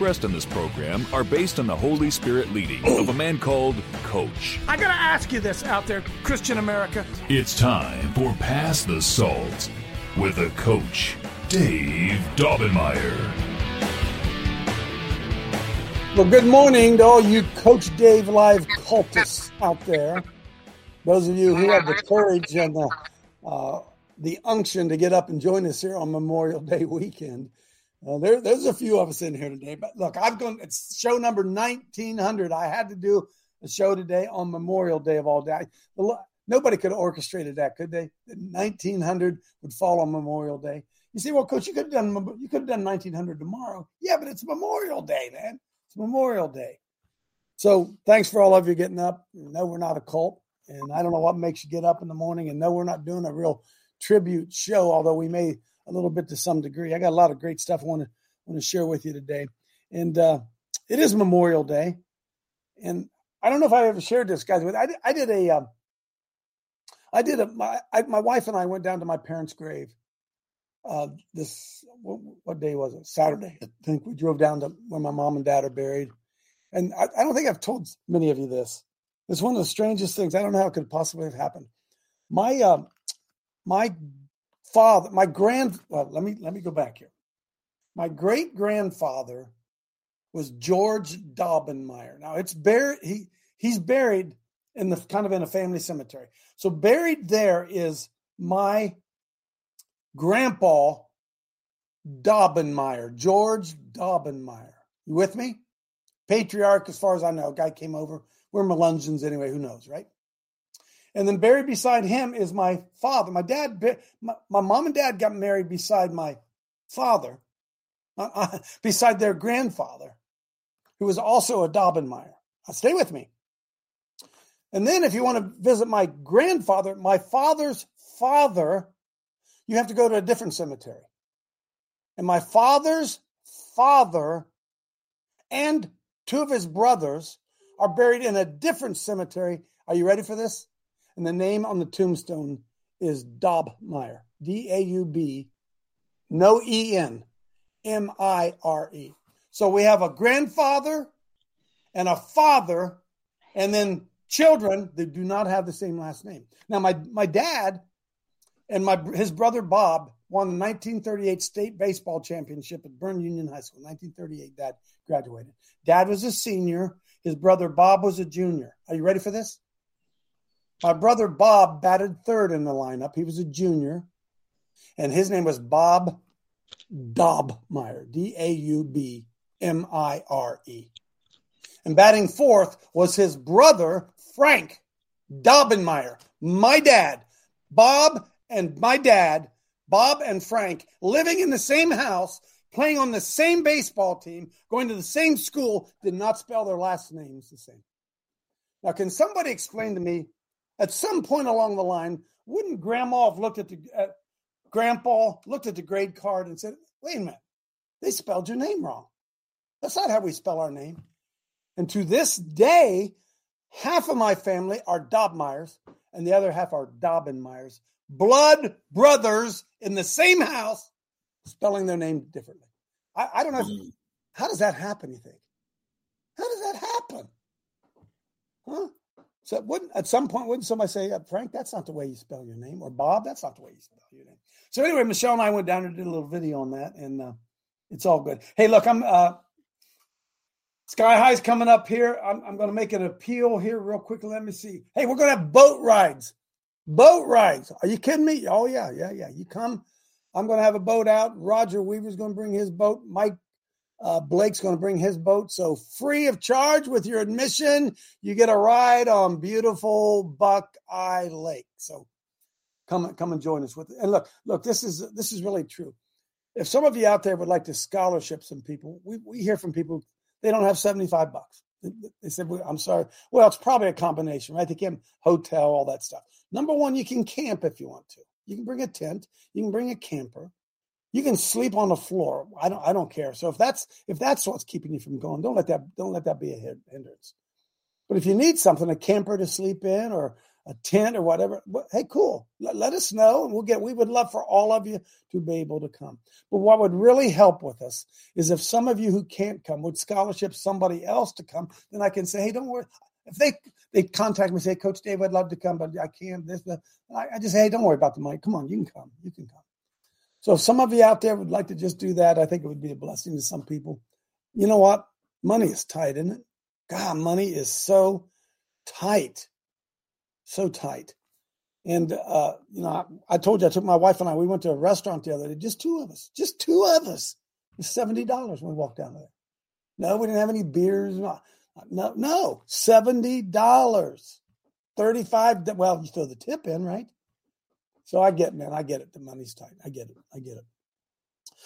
in this program are based on the Holy Spirit leading of a man called Coach. I gotta ask you this out there, Christian America. It's time for Pass the Salt with a coach, Dave Daubenmire. Well, good morning to all you Coach Dave Live cultists out there. Those of you who have the courage and the, uh, the unction to get up and join us here on Memorial Day weekend. There, there's a few of us in here today. But look, I've gone, it's show number 1900. I had to do a show today on Memorial Day of all day. Nobody could have orchestrated that, could they? 1900 would fall on Memorial Day. You see, well, Coach, you could have done you could have done 1900 tomorrow. Yeah, but it's Memorial Day, man. It's Memorial Day. So thanks for all of you getting up. No, we're not a cult. And I don't know what makes you get up in the morning. And no, we're not doing a real tribute show, although we may a little bit to some degree. I got a lot of great stuff I want to want to share with you today. And uh, it is Memorial Day. And I don't know if I ever shared this, guys, but I did, I did a, uh, I did a, my, I, my wife and I went down to my parents' grave uh, this what, what, day was it? Saturday. I think we drove down to where my mom and dad are buried, and I, I, don't think I've told many of you this. It's one of the strangest things. I don't know how it could possibly have happened. My uh, my father, my grand. Well, let me let me go back here. My great grandfather was George Daubenmire. Now it's buried. He he's buried in the kind of in a family cemetery. So buried there is my grandpa Daubenmire, George Daubenmire. You with me? Patriarch, as far as I know, guy came over. We're Melungeons anyway, who knows, right? And then buried beside him is my father. My dad, my, my mom and dad got married beside my father, uh, uh, beside their grandfather, who was also a Daubenmire. Now, stay with me. And then, if you want to visit my grandfather, my father's father you have to go to a different cemetery. And my father's father and two of his brothers are buried in a different cemetery. Are you ready for this? And the name on the tombstone is Daubmire. D A U B, no E N, M I R E. So we have a grandfather and a father, and then children that do not have the same last name. Now, my, my dad and my his brother Bob won the 1938 state baseball championship at Berne Union High School. 1938, Dad graduated. Dad was a senior. His brother Bob was a junior. Are you ready for this? My brother Bob batted third in the lineup. He was a junior, and his name was Bob Daubmire. D A U B M I R E. And batting fourth was his brother Frank Daubenmire. My dad, Bob and my dad, Bob and Frank, living in the same house, playing on the same baseball team, going to the same school, did not spell their last names the same. Now, can somebody explain to me at some point along the line, wouldn't grandma have looked at the at grandpa, looked at the grade card and said, wait a minute, they spelled your name wrong. That's not how we spell our name. And to this day, half of my family are Daubmires and the other half are Daubenmires blood brothers in the same house, spelling their name differently. I, I don't know. If, mm. how does that happen? You think? How does that happen? Huh? So wouldn't at some point wouldn't somebody say, Frank, that's not the way you spell your name, or Bob, that's not the way you spell your name. So anyway, Michelle and I went down and did a little video on that, and uh, it's all good. Hey, look, I'm uh, Sky High's coming up here. I'm, I'm going to make an appeal here real quick. Let me see. Hey, we're going to have boat rides Boat rides. Are you kidding me? Oh, yeah, yeah, yeah. You come. I'm going to have a boat out. Roger Weaver's going to bring his boat. Mike uh, Blake's going to bring his boat. So free of charge with your admission, you get a ride on beautiful Buckeye Lake. So come come and join us with it. And look, look, this is this is really true. if some of you out there would like to scholarship some people, we, we hear from people they don't have 75 bucks. They said, well, I'm sorry. Well, it's probably a combination, right? They can hotel, all that stuff. Number one, you can camp if you want to. You can bring a tent, you can bring a camper, you can sleep on the floor. I don't I don't care. So if that's if that's what's keeping you from going, don't let that don't let that be a hindrance. But if you need something, a camper to sleep in or a tent or whatever, hey, cool. Let, let, us know, and we'll get. We would love for all of you to be able to come. But what would really help with us is if some of you who can't come would scholarship somebody else to come, then I can say, hey, don't worry. If they they contact me, say, Coach Dave, I'd love to come, but I can't. This, the, I, I just say, hey, don't worry about the money. Come on, you can come. You can come. So if some of you out there would like to just do that, I think it would be a blessing to some people. You know what? Money is tight, isn't it? God, money is so tight so tight. And uh, you know, I, I, told you I took my wife and I. We went to a restaurant the other day. Just two of us. Just two of us. It's seventy dollars when we walked down there. No, we didn't have any beers. No, no, no seventy dollars. Thirty-five. Well, you throw the tip in, right? So I get, man, I get it. The money's tight. I get it. I get it.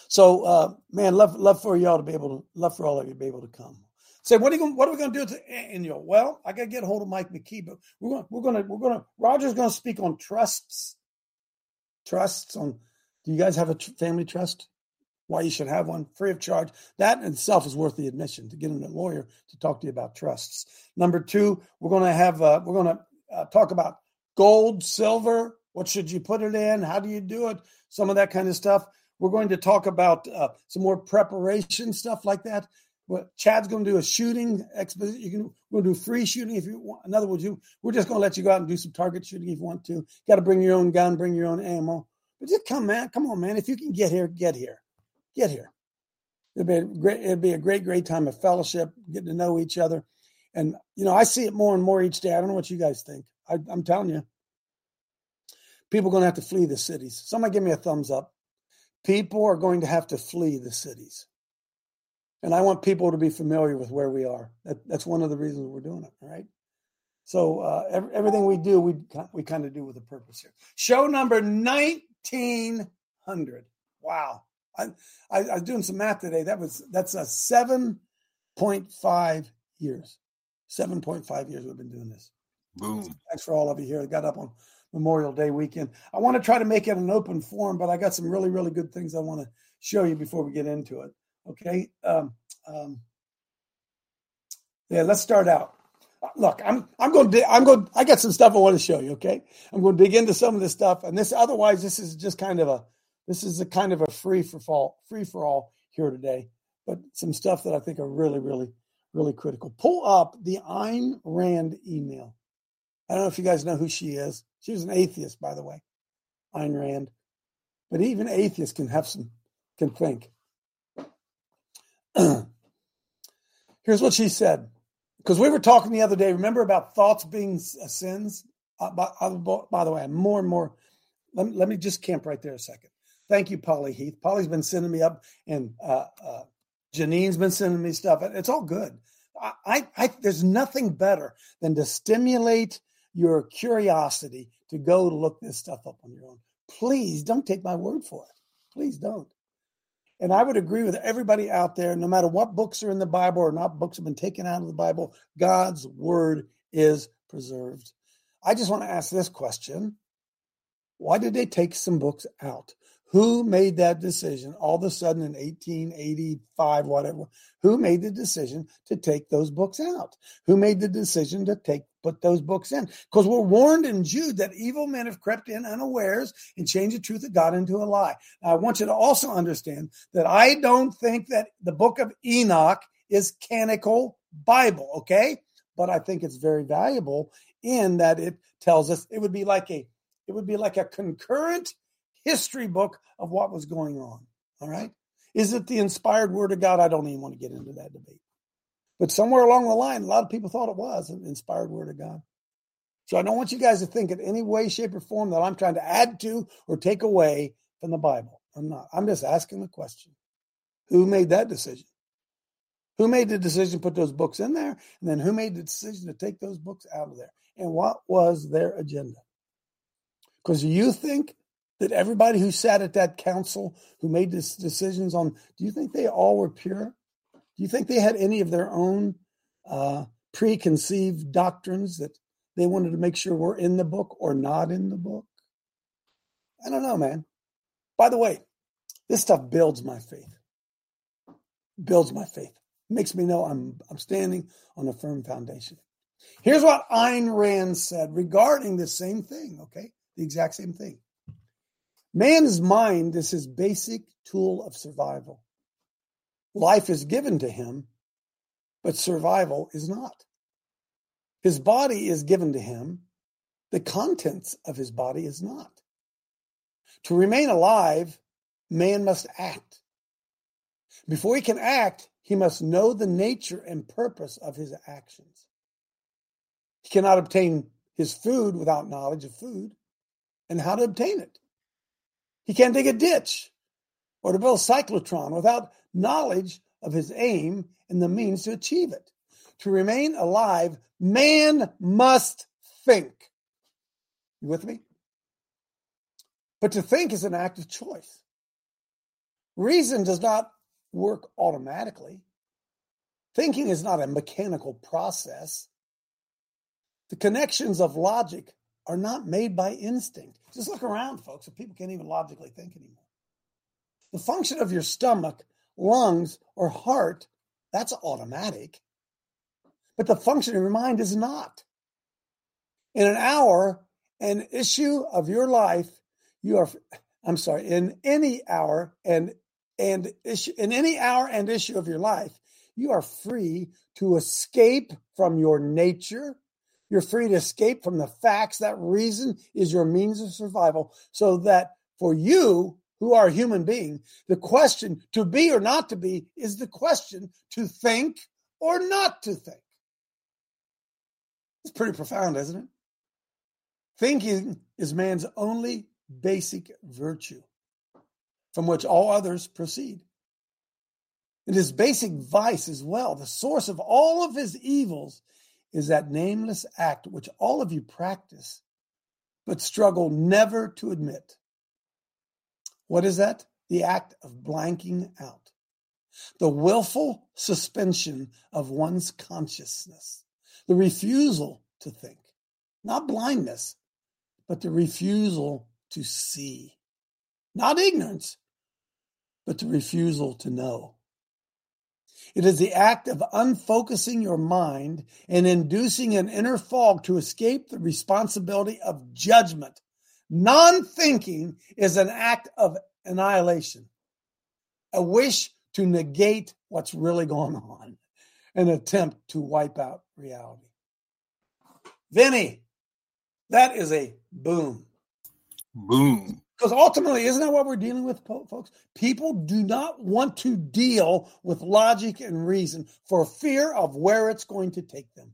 So, uh, man, love, love for y'all to be able to, love for all of you to be able to come. Say, what are, going, what are we going to do to annual? Well, I got to get a hold of Mike McKee, but we're going, we're going to, we're going to, Roger's going to speak on trusts. Trusts on, do you guys have a family trust? Why you should have one free of charge. That in itself is worth the admission to get a lawyer to talk to you about trusts. Number two, we're going to have, uh, we're going to uh, talk about gold, silver. What should you put it in? How do you do it? Some of that kind of stuff. We're going to talk about uh, some more preparation stuff like that. But Chad's going to do a shooting exposition. You can we'll do free shooting if you want. In other words, you we're just going to let you go out and do some target shooting if you want to. Got to bring your own gun, bring your own ammo. But just come, man. Come on, man. If you can get here, get here, get here. It'd be a great. It'd be a great, great time of fellowship, getting to know each other. And you know, I see it more and more each day. I don't know what you guys think. I, I'm telling you, people are going to have to flee the cities. Somebody give me a thumbs up. People are going to have to flee the cities. And I want people to be familiar with where we are. That, that's one of the reasons we're doing it. right? So uh, every, everything we do, we we kind of do with a purpose here. Show number nineteen hundred. Wow. I, I, I was doing some math today. That was that's a seven point five years. Seven point five years we've been doing this. Boom. Thanks for all of you here. I got up on Memorial Day weekend. I want to try to make it an open forum, but I got some really, really good things I want to show you before we get into it. Okay. Um, um, yeah, let's start out. Look, I'm I'm going to I'm going I got some stuff I want to show you. Okay, I'm going to dig into some of this stuff, and this otherwise this is just kind of a this is a kind of a free for fall free for all here today, but some stuff that I think are really really really critical. Pull up the Ayn Rand email. I don't know if you guys know who she is. She was an atheist, by the way, Ayn Rand. But even atheists can have some can think. Here's what she said. Because we were talking the other day, remember about thoughts being uh, sins? Uh, by, uh, by, the way, more and more. Let me, let me just camp right there a second. Thank you, Polly Heath. Polly's been sending me up, and uh, uh, Janine's been sending me stuff. It's all good. I, I, I, there's nothing better than to stimulate your curiosity to go to look this stuff up on your own. Please don't take my word for it. Please don't. And I would agree with everybody out there, no matter what books are in the Bible or not books have been taken out of the Bible, God's word is preserved. I just want to ask this question Why did they take some books out? Who made that decision all of a sudden in 1885, whatever? Who made the decision to take those books out? Who made the decision to take put those books in? Because we're warned in Jude that evil men have crept in unawares and changed the truth of God into a lie. Now, I want you to also understand that I don't think that the book of Enoch is canonical Bible, okay? But I think it's very valuable in that it tells us it would be like a it would be like a concurrent history book of what was going on. All right. Is it the inspired word of God? I don't even want to get into that debate. But somewhere along the line, a lot of people thought it was an inspired word of God. So I don't want you guys to think in any way, shape, or form that I'm trying to add to or take away from the Bible. I'm not. I'm just asking the question who made that decision? Who made the decision to put those books in there? And then who made the decision to take those books out of there? And what was their agenda? Because you think that everybody who sat at that council who made these decisions on, do you think they all were pure? Do you think they had any of their own uh, preconceived doctrines that they wanted to make sure were in the book or not in the book? I don't know, man. By the way, this stuff builds my faith. Builds my faith. Makes me know I'm I'm standing on a firm foundation. Here's what Ayn Rand said regarding the same thing, okay? The exact same thing. Man's mind is his basic tool of survival. Life is given to him, but survival is not. His body is given to him, the contents of his body is not. To remain alive, man must act. Before he can act, he must know the nature and purpose of his actions. He cannot obtain his food without knowledge of food and how to obtain it. He can't dig a ditch or to build a cyclotron without knowledge of his aim and the means to achieve it. To remain alive, man must think. You with me? But to think is an act of choice. Reason does not work automatically. Thinking is not a mechanical process. The connections of logic are not made by instinct. Just look around, folks, people can't even logically think anymore. The function of your stomach, lungs, or heart, that's automatic. But the function of your mind is not. In an hour, an issue of your life, you are, I'm sorry, in any hour and and issue in any hour and issue of your life, you are free to escape from your nature. You're free to escape from the facts. That reason is your means of survival. So that for you, who are a human being, the question to be or not to be is the question to think or not to think. It's pretty profound, isn't it? Thinking is man's only basic virtue from which all others proceed. And his basic vice as well, the source of all of his evils, is that nameless act which all of you practice, but struggle never to admit. What is that? The act of blanking out, the willful suspension of one's consciousness, the refusal to think, not blindness, but the refusal to see, not ignorance, but the refusal to know. It is the act of unfocusing your mind and inducing an inner fog to escape the responsibility of judgment. Non thinking is an act of annihilation, a wish to negate what's really going on, an attempt to wipe out reality. Vinny, that is a boom. Boom. Because ultimately, isn't that what we're dealing with, folks? People do not want to deal with logic and reason for fear of where it's going to take them.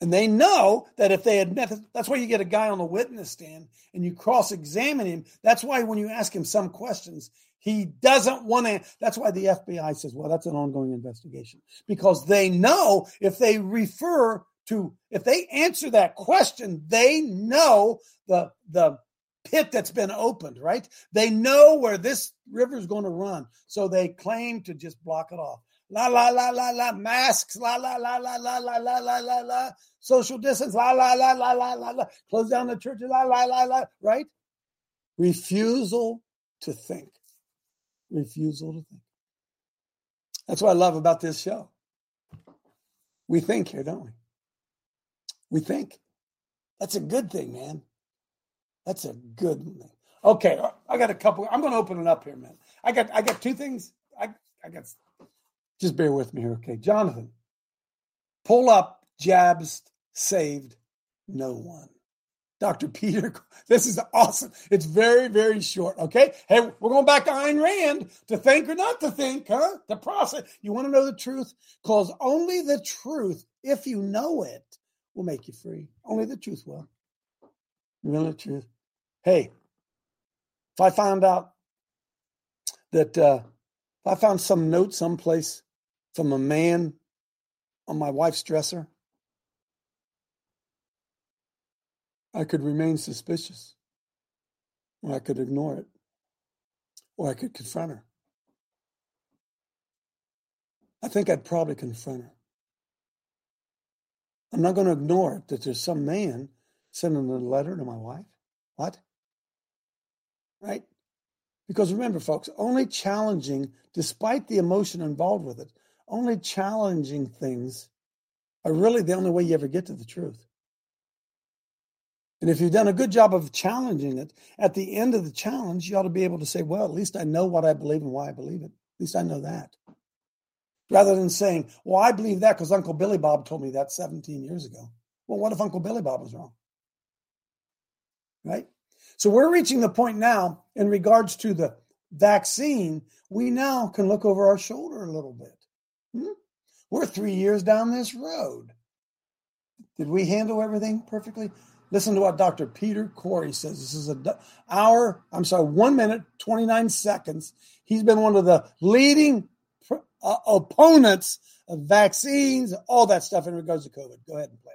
And they know that if they admit, that's why you get a guy on the witness stand and you cross examine him. That's why when you ask him some questions, he doesn't want to. That's why the FBI says, well, that's an ongoing investigation because they know if they refer to if they answer that question, they know the the pit that's been opened, right? They know where this river is going to run, so they claim to just block it off. La la la la la masks, la la la la la la la la la la social distance, la la la la la la la close down the churches, la la la la, right? Refusal to think. Refusal to think. That's what I love about this show. We think here, don't we? We think. That's a good thing, man. That's a good thing. Okay, uh, I got a couple. I'm going to open it up here, man. I got I got two things. I I got. Just bear with me here, okay? Jonathan, pull up. Jabs saved no one. Dr. Peter, this is awesome. It's very, very short. Okay. Hey, we're going back to Ayn Rand to think or not to think, huh? The process. You want to know the truth? Because only the truth, if you know it, will make you free. Only the truth will. Really, the truth. Hey, if I found out that uh, if I found some note someplace from a man on my wife's dresser, I could remain suspicious. or I could ignore it, or I could confront her. I think I'd probably confront her. I'm not going to ignore it that there's some man sending a letter to my wife. What? Right? Because remember, folks, only challenging, despite the emotion involved with it, only challenging things are really the only way you ever get to the truth. And if you've done a good job of challenging it, at the end of the challenge, you ought to be able to say, well, at least I know what I believe and why I believe it. At least I know that. Rather than saying, well, I believe that because Uncle Billy Bob told me that 17 years ago. Well, what if Uncle Billy Bob was wrong? Right? So we're reaching the point now in regards to the vaccine, we now can look over our shoulder a little bit. Hmm? We're three years down this road. Did we handle everything perfectly? Listen to what Dr. Peter Corey says. This is a hour, I'm sorry, one minute, 29 seconds. He's been one of the leading uh, opponents of vaccines, all that stuff in regards to COVID. Go ahead and play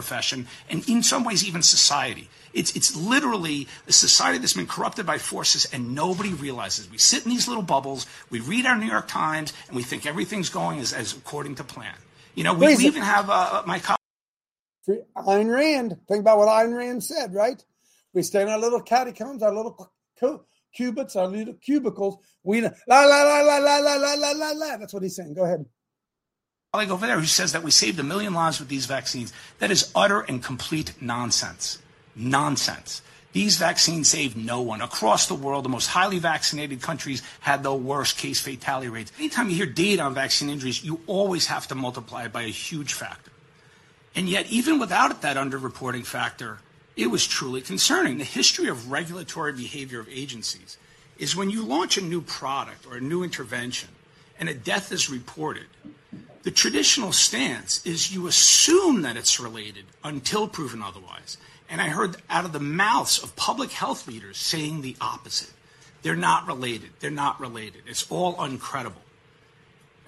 profession and in some ways even society. It's, it's literally a society that's been corrupted by forces and nobody realizes. We sit in these little bubbles, we read our New York Times, and we think everything's going as, as according to plan. You know, we, we even have uh, my colleague. Ayn Rand. Think about what Ayn Rand said, right? We stay in our little catacombs, our little cubits, our little cubicles. We la la la la la la la la la la. That's what he's saying. Go ahead colleague over there who says that we saved a million lives with these vaccines. That is utter and complete nonsense. Nonsense. These vaccines saved no one. Across the world, the most highly vaccinated countries had the worst case fatality rates. Anytime you hear data on vaccine injuries, you always have to multiply it by a huge factor. And yet, even without that underreporting factor, it was truly concerning. The history of regulatory behavior of agencies is when you launch a new product or a new intervention and a death is reported, the traditional stance is you assume that it's related until proven otherwise. And I heard out of the mouths of public health leaders saying the opposite. They're not related. They're not related. It's all uncredible.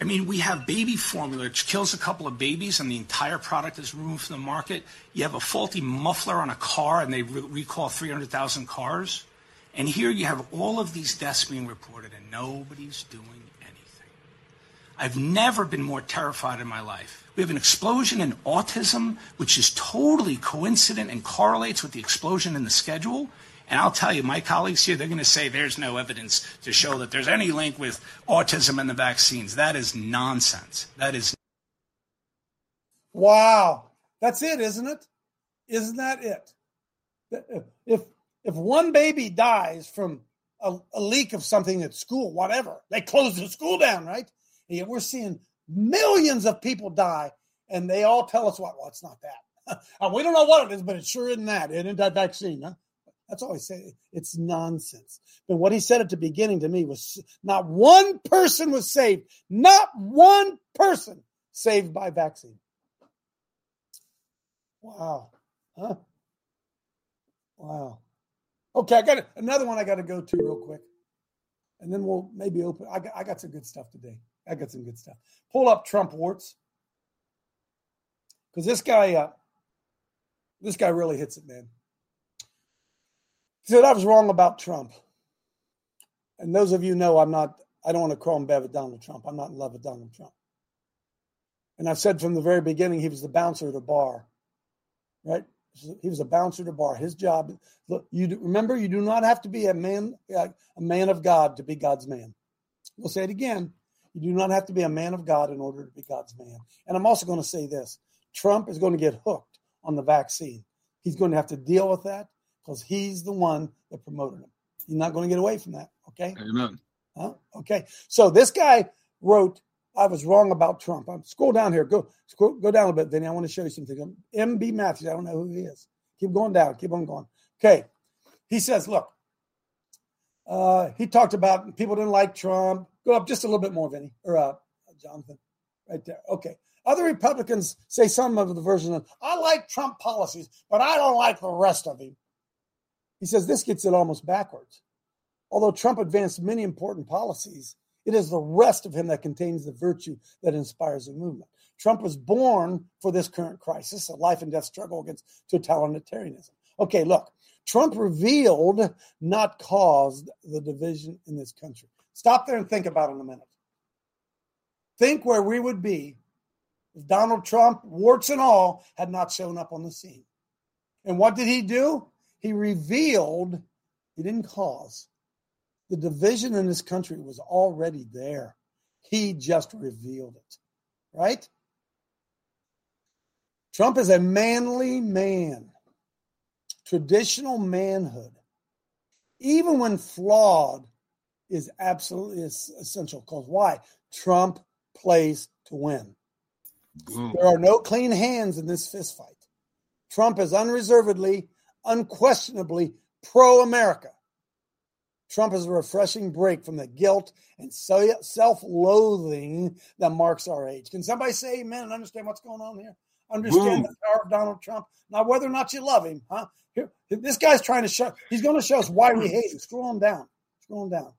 I mean, we have baby formula, which kills a couple of babies, and the entire product is removed from the market. You have a faulty muffler on a car, and they re- recall 300,000 cars. And here you have all of these deaths being reported, and nobody's doing anything. I've never been more terrified in my life. We have an explosion in autism, which is totally coincident and correlates with the explosion in the schedule. And I'll tell you, my colleagues here, they're going to say there's no evidence to show that there's any link with autism and the vaccines. That is nonsense. That is. Wow. That's it, isn't it? Isn't that it? If, if one baby dies from a, a leak of something at school, whatever, they close the school down, right? And yet we're seeing millions of people die, and they all tell us what? Well, it's not that. we don't know what it is, but it sure isn't that. It isn't that vaccine. Huh? That's all I say. It's nonsense. But what he said at the beginning to me was not one person was saved. Not one person saved by vaccine. Wow. Huh? Wow. Okay, I got another one I got to go to real quick. And then we'll maybe open. I got, I got some good stuff today. I got some good stuff. Pull up Trump warts. Because this guy, uh, this guy really hits it, man. He said I was wrong about Trump. And those of you know I'm not, I don't want to call him bad with Donald Trump. I'm not in love with Donald Trump. And I've said from the very beginning he was the bouncer at a bar, right? He was a bouncer at a bar. His job, look, you do, remember, you do not have to be a man, a man of God to be God's man. We'll say it again. You do not have to be a man of God in order to be God's man. And I'm also going to say this Trump is going to get hooked on the vaccine. He's going to have to deal with that because he's the one that promoted him. You're not going to get away from that. Okay. Amen. Huh? Okay. So this guy wrote, I was wrong about Trump. I'm scroll down here. Go scroll, go down a bit, Vinny. I want to show you something. MB Matthews. I don't know who he is. Keep going down. Keep on going. Okay. He says, look, uh, he talked about people didn't like Trump. Go up just a little bit more, Vinny, or uh, Jonathan, right there. Okay. Other Republicans say some of the version of, I like Trump policies, but I don't like the rest of him. He says this gets it almost backwards. Although Trump advanced many important policies, it is the rest of him that contains the virtue that inspires the movement. Trump was born for this current crisis, a life and death struggle against totalitarianism. Okay, look, Trump revealed, not caused, the division in this country. Stop there and think about it in a minute. Think where we would be if Donald Trump, warts and all, had not shown up on the scene. And what did he do? He revealed, he didn't cause. The division in this country was already there. He just revealed it, right? Trump is a manly man, traditional manhood, even when flawed, is absolutely essential. Because why? Trump plays to win. There are no clean hands in this fistfight. Trump is unreservedly, unquestionably pro America. Trump is a refreshing break from the guilt and self loathing that marks our age. Can somebody say amen and understand what's going on here? Understand Boom. the power of Donald Trump. Now, whether or not you love him, huh? Here, this guy's trying to show, he's going to show us why we hate him. Scroll him down. Scroll him down.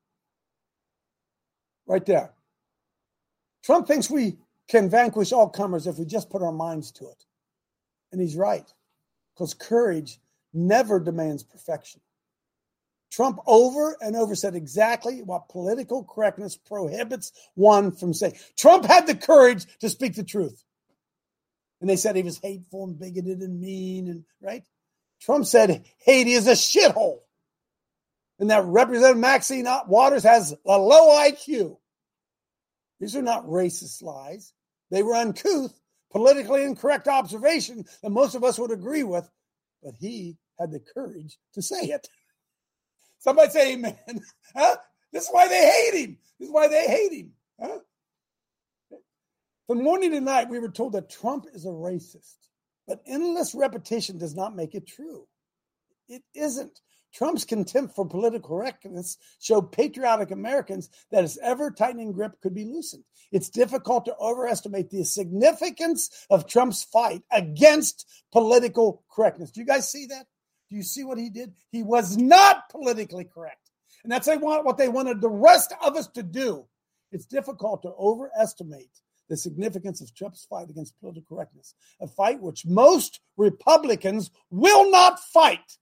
Right there. Trump thinks we can vanquish all comers if we just put our minds to it. And he's right, because courage never demands perfection. Trump over and over said exactly what political correctness prohibits one from saying. Trump had the courage to speak the truth. And they said he was hateful and bigoted and mean and right. Trump said Haiti is a shithole. And that Representative Maxine Waters has a low IQ. These are not racist lies. They were uncouth, politically incorrect observation that most of us would agree with, but he had the courage to say it. Somebody say amen. Huh? This is why they hate him. This is why they hate him. Huh? From morning to night, we were told that Trump is a racist, but endless repetition does not make it true. It isn't. Trump's contempt for political correctness showed patriotic Americans that his ever tightening grip could be loosened. It's difficult to overestimate the significance of Trump's fight against political correctness. Do you guys see that? Do you see what he did? He was not politically correct. And that's what they wanted the rest of us to do. It's difficult to overestimate the significance of Trump's fight against political correctness, a fight which most Republicans will not fight.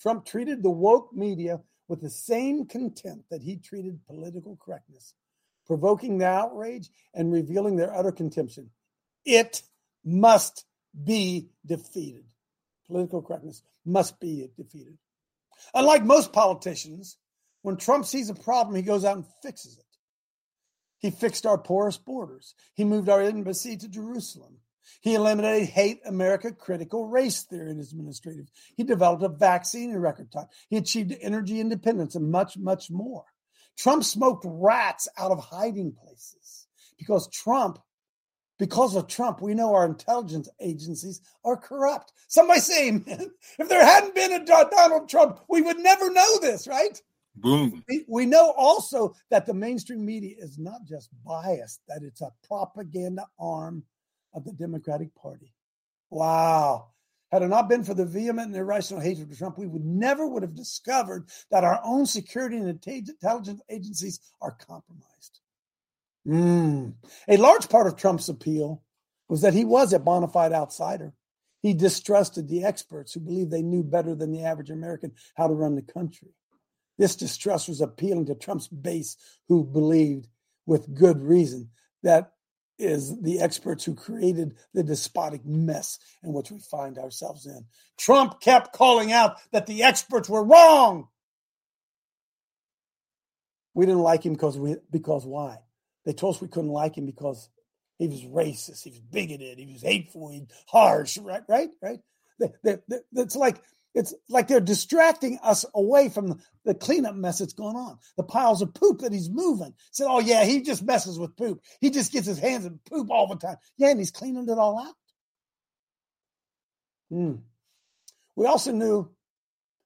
Trump treated the woke media with the same contempt that he treated political correctness, provoking the outrage and revealing their utter contempt. It must be defeated. Political correctness must be defeated. Unlike most politicians, when Trump sees a problem, he goes out and fixes it. He fixed our porous borders. He moved our embassy to Jerusalem. He eliminated hate America critical race theory in his administrative. He developed a vaccine in record time. He achieved energy independence and much, much more. Trump smoked rats out of hiding places because Trump, because of Trump, we know our intelligence agencies are corrupt. Somebody say, man, if there hadn't been a Donald Trump, we would never know this, right? Boom. We, we know also that the mainstream media is not just biased, that it's a propaganda arm of the Democratic Party. Wow. Had it not been for the vehement and irrational hatred of Trump, we would never would have discovered that our own security and intelligence agencies are compromised. Mm. A large part of Trump's appeal was that he was a bona fide outsider. He distrusted the experts who believed they knew better than the average American how to run the country. This distrust was appealing to Trump's base, who believed, with good reason, that is the experts who created the despotic mess in which we find ourselves in. Trump kept calling out that the experts were wrong. We didn't like him because we because why? They told us we couldn't like him because he was racist, he was bigoted, he was hateful, he harsh, right? Right? Right? It's like it's like they're distracting us away from the cleanup mess that's going on. The piles of poop that he's moving. Said, oh, yeah, he just messes with poop. He just gets his hands in poop all the time. Yeah, and he's cleaning it all out. Hmm. We also knew,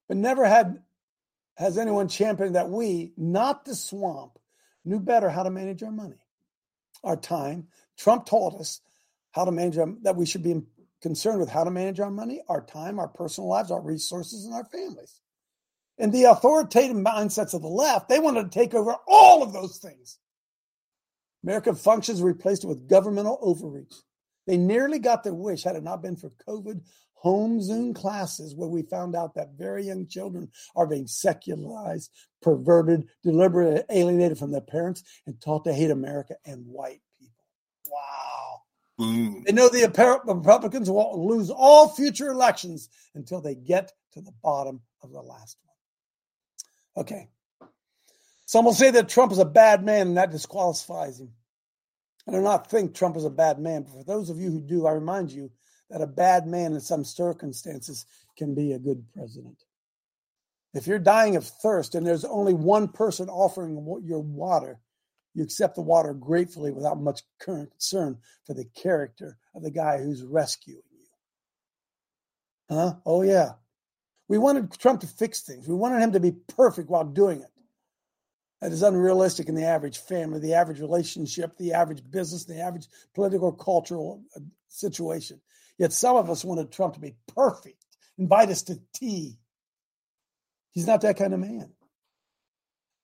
but never had has anyone championed that we, not the swamp, knew better how to manage our money, our time. Trump taught us how to manage our, that we should be concerned with how to manage our money, our time, our personal lives, our resources, and our families. And the authoritative mindsets of the left, they wanted to take over all of those things. American functions replaced it with governmental overreach. They nearly got their wish had it not been for COVID home Zoom classes where we found out that very young children are being secularized, perverted, deliberately alienated from their parents, and taught to hate America and white people. Wow. Boom. They know the Republicans will lose all future elections until they get to the bottom of the last one. Okay. Some will say that Trump is a bad man and that disqualifies him. I do not think Trump is a bad man, but for those of you who do, I remind you that a bad man in some circumstances can be a good president. If you're dying of thirst and there's only one person offering your water, you accept the water gratefully without much current concern for the character of the guy who's rescuing you. Huh? Oh, yeah. We wanted Trump to fix things. We wanted him to be perfect while doing it. That is unrealistic in the average family, the average relationship, the average business, the average political cultural uh, situation. Yet some of us wanted Trump to be perfect, invite us to tea. He's not that kind of man.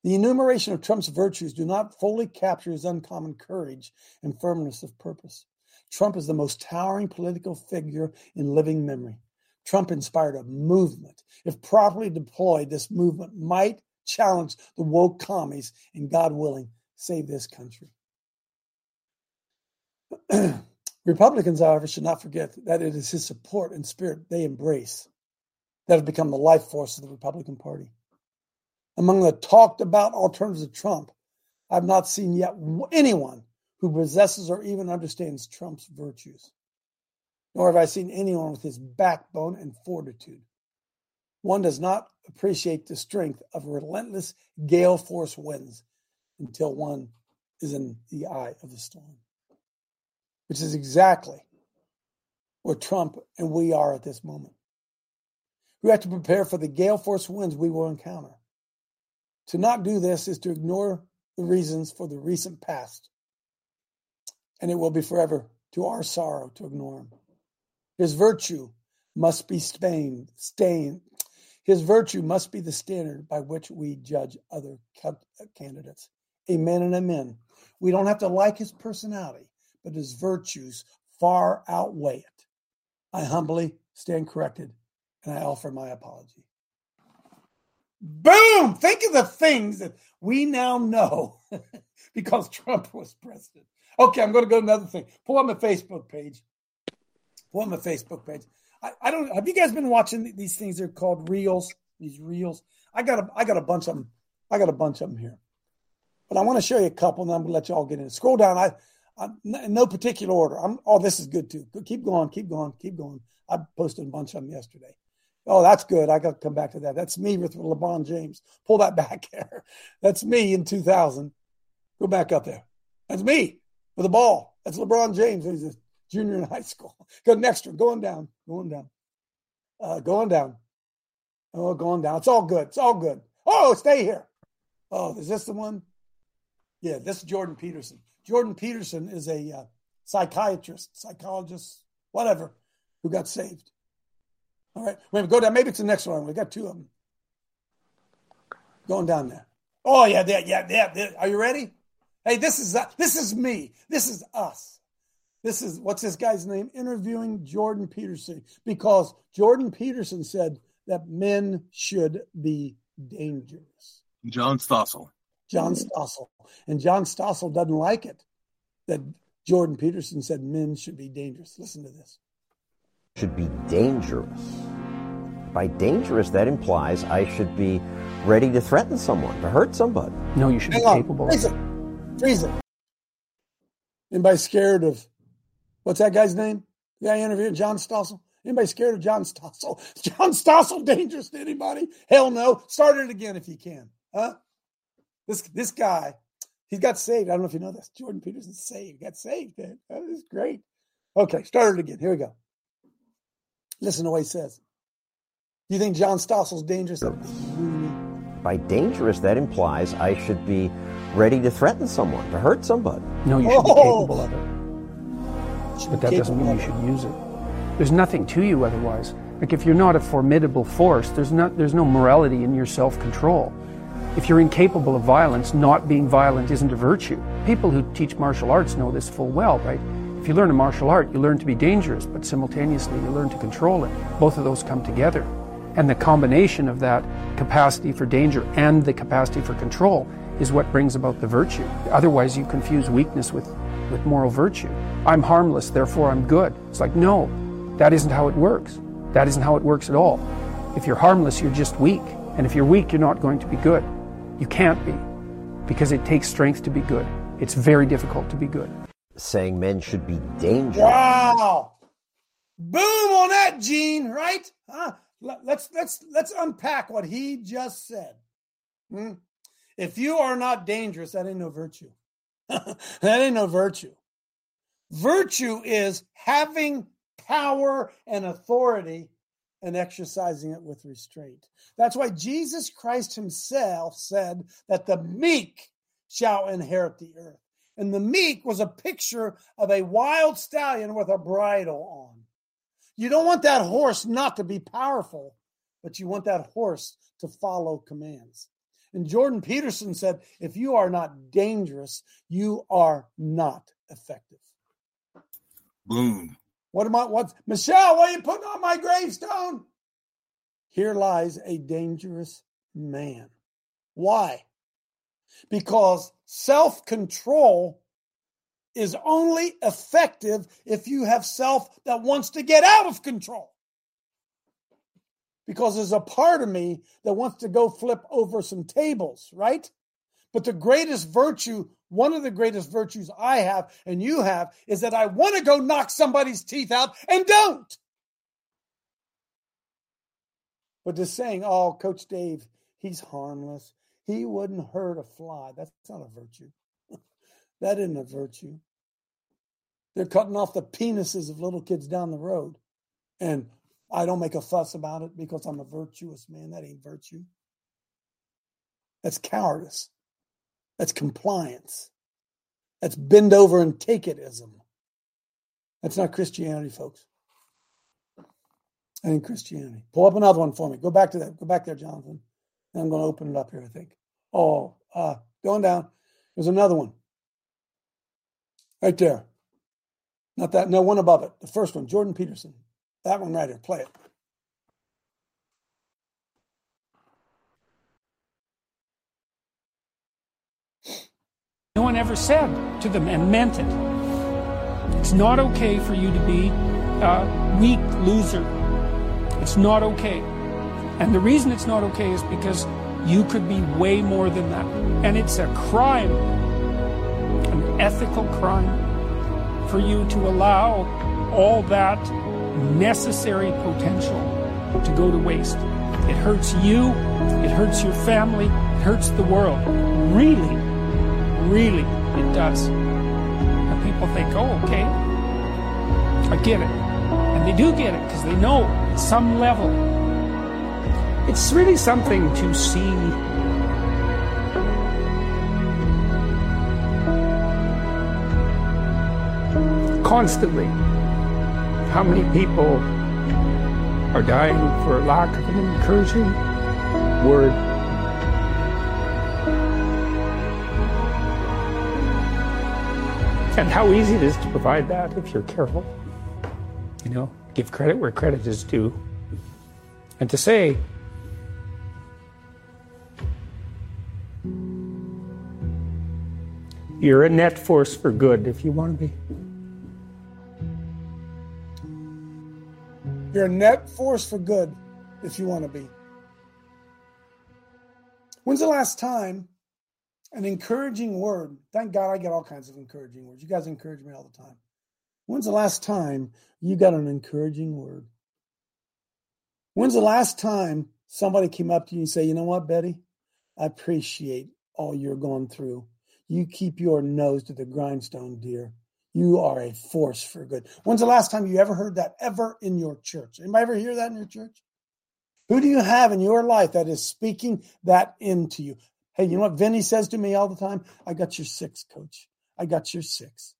The enumeration of Trump's virtues do not fully capture his uncommon courage and firmness of purpose. Trump is the most towering political figure in living memory. Trump inspired a movement. If properly deployed, this movement might challenge the woke commies and, God willing, save this country. Republicans, however, should not forget that it is his support and spirit they embrace that have become the life force of the Republican Party. Among the talked about alternatives to Trump, I've not seen yet anyone who possesses or even understands Trump's virtues, nor have I seen anyone with his backbone and fortitude. One does not appreciate the strength of relentless gale force winds until one is in the eye of the storm which is exactly where Trump and we are at this moment. We have to prepare for the gale force winds we will encounter. To not do this is to ignore the reasons for the recent past, and it will be forever to our sorrow to ignore him. His virtue must be stained, stained. His virtue must be the standard by which we judge other candidates. Amen and amen. We don't have to like his personality but his virtues far outweigh it. I humbly stand corrected and I offer my apology. Boom! Think of the things that we now know because Trump was president. Okay, I'm going to go to another thing. Pull up my Facebook page. Pull up my Facebook page. I, I don't. Have you guys been watching these things? They're called reels. These reels. I got a. I got a bunch of them. I got a bunch of them here. But I want to show you a couple, and I'm going to let you all get in. Scroll down. I I'm, in no particular order. I'm, oh, this is good too. Keep going, keep going, keep going. I posted a bunch of them yesterday. Oh, that's good. I got to come back to that. That's me with LeBron James. Pull that back there. That's me in 2000. Go back up there. That's me with a ball. That's LeBron James. He's a junior in high school. Go next one. Going down. Going down. Uh, going down. Oh, going down. It's all good. It's all good. Oh, stay here. Oh, is this the one? Yeah, this is Jordan Peterson. Jordan Peterson is a uh, psychiatrist, psychologist, whatever, who got saved. All right, wait, go down. Maybe it's the next one. We got two of them going down there. Oh yeah, yeah, yeah, yeah. Are you ready? Hey, this is uh, this is me. This is us. This is what's this guy's name? Interviewing Jordan Peterson because Jordan Peterson said that men should be dangerous. John Stossel. John mm-hmm. Stossel. And John Stossel doesn't like it that Jordan Peterson said men should be dangerous. Listen to this. Should be dangerous. By dangerous, that implies I should be ready to threaten someone, to hurt somebody. No, you should Hang be on. capable. Freeze it. Freeze it. Anybody scared of what's that guy's name? The guy interviewing John Stossel. Anybody scared of John Stossel? Is John Stossel dangerous to anybody? Hell no. Start it again if you can. Huh? This this guy, he got saved. I don't know if you know this. Jordan Peterson saved. Got saved, man. That is great. Okay, start it again. Here we go. Listen to what he says. Do you think John Stossel's dangerous? By dangerous, that implies I should be ready to threaten someone, to hurt somebody. No, you should be Oh! capable of it. But that doesn't mean you should use it. There's nothing to you otherwise. Like if you're not a formidable force, there's not there's no morality in your self-control. If you're incapable of violence, not being violent isn't a virtue. People who teach martial arts know this full well, right? If you learn a martial art, you learn to be dangerous, but simultaneously you learn to control it. Both of those come together. And the combination of that capacity for danger and the capacity for control is what brings about the virtue. Otherwise, you confuse weakness with, with moral virtue. I'm harmless, therefore I'm good. It's like, no, that isn't how it works. That isn't how it works at all. If you're harmless, you're just weak. And if you're weak, you're not going to be good. You can't be, because it takes strength to be good. It's very difficult to be good. Saying men should be dangerous. Wow. Boom on that, Gene, right? Huh? Let's let's let's unpack what he just said. Hmm? If you are not dangerous, that ain't no virtue. that ain't no virtue. Virtue is having power and authority and exercising it with restraint. That's why Jesus Christ himself said that the meek shall inherit the earth. And the meek was a picture of a wild stallion with a bridle on. You don't want that horse not to be powerful, but you want that horse to follow commands. And Jordan Peterson said, if you are not dangerous, you are not effective. Boom. What am I? What, Michelle? What are you putting on my gravestone? Here lies a dangerous man. Why? Because self control is only effective if you have self that wants to get out of control. Because there's a part of me that wants to go flip over some tables, right? But the greatest virtue, one of the greatest virtues I have and you have, is that I want to go knock somebody's teeth out and don't. But just saying, oh, Coach Dave, he's harmless. He wouldn't hurt a fly. That's not a virtue. that isn't a virtue. They're cutting off the penises of little kids down the road. And I don't make a fuss about it because I'm a virtuous man. That ain't virtue. That's cowardice. That's compliance. That's bend over and take itism. That's not Christianity, folks. That ain't Christianity. Pull up another one for me. Go back to that. Go back there, Jonathan. And I'm going to open it up here, I think. Oh, uh, going down. There's another one. Right there. Not that, no, one above it. The first one, Jordan Peterson. That one right here. Play it. No one ever said to them and meant it. It's not okay for you to be a weak loser. It's not okay. And the reason it's not okay is because you could be way more than that. And it's a crime, an ethical crime, for you to allow all that necessary potential to go to waste. It hurts you, it hurts your family, it hurts the world. Really, really, it does. And people think, oh, okay, I get it. And they do get it because they know at some level. It's really something to see constantly how many people are dying for lack of an encouraging word. And how easy it is to provide that if you're careful. You know, give credit where credit is due. And to say, you're a net force for good if you want to be. You're a net force for good if you want to be. When's the last time an encouraging word? Thank God I get all kinds of encouraging words. You guys encourage me all the time. When's the last time you got an encouraging word? When's the last time somebody came up to you and say, "You know what, Betty? I appreciate all you're going through. You keep your nose to the grindstone, dear. You are a force for good." When's the last time you ever heard that ever in your church? Anybody ever hear that in your church? Who do you have in your life that is speaking that into you? Hey, you know what Vinny says to me all the time? I got your six, coach. I got your six.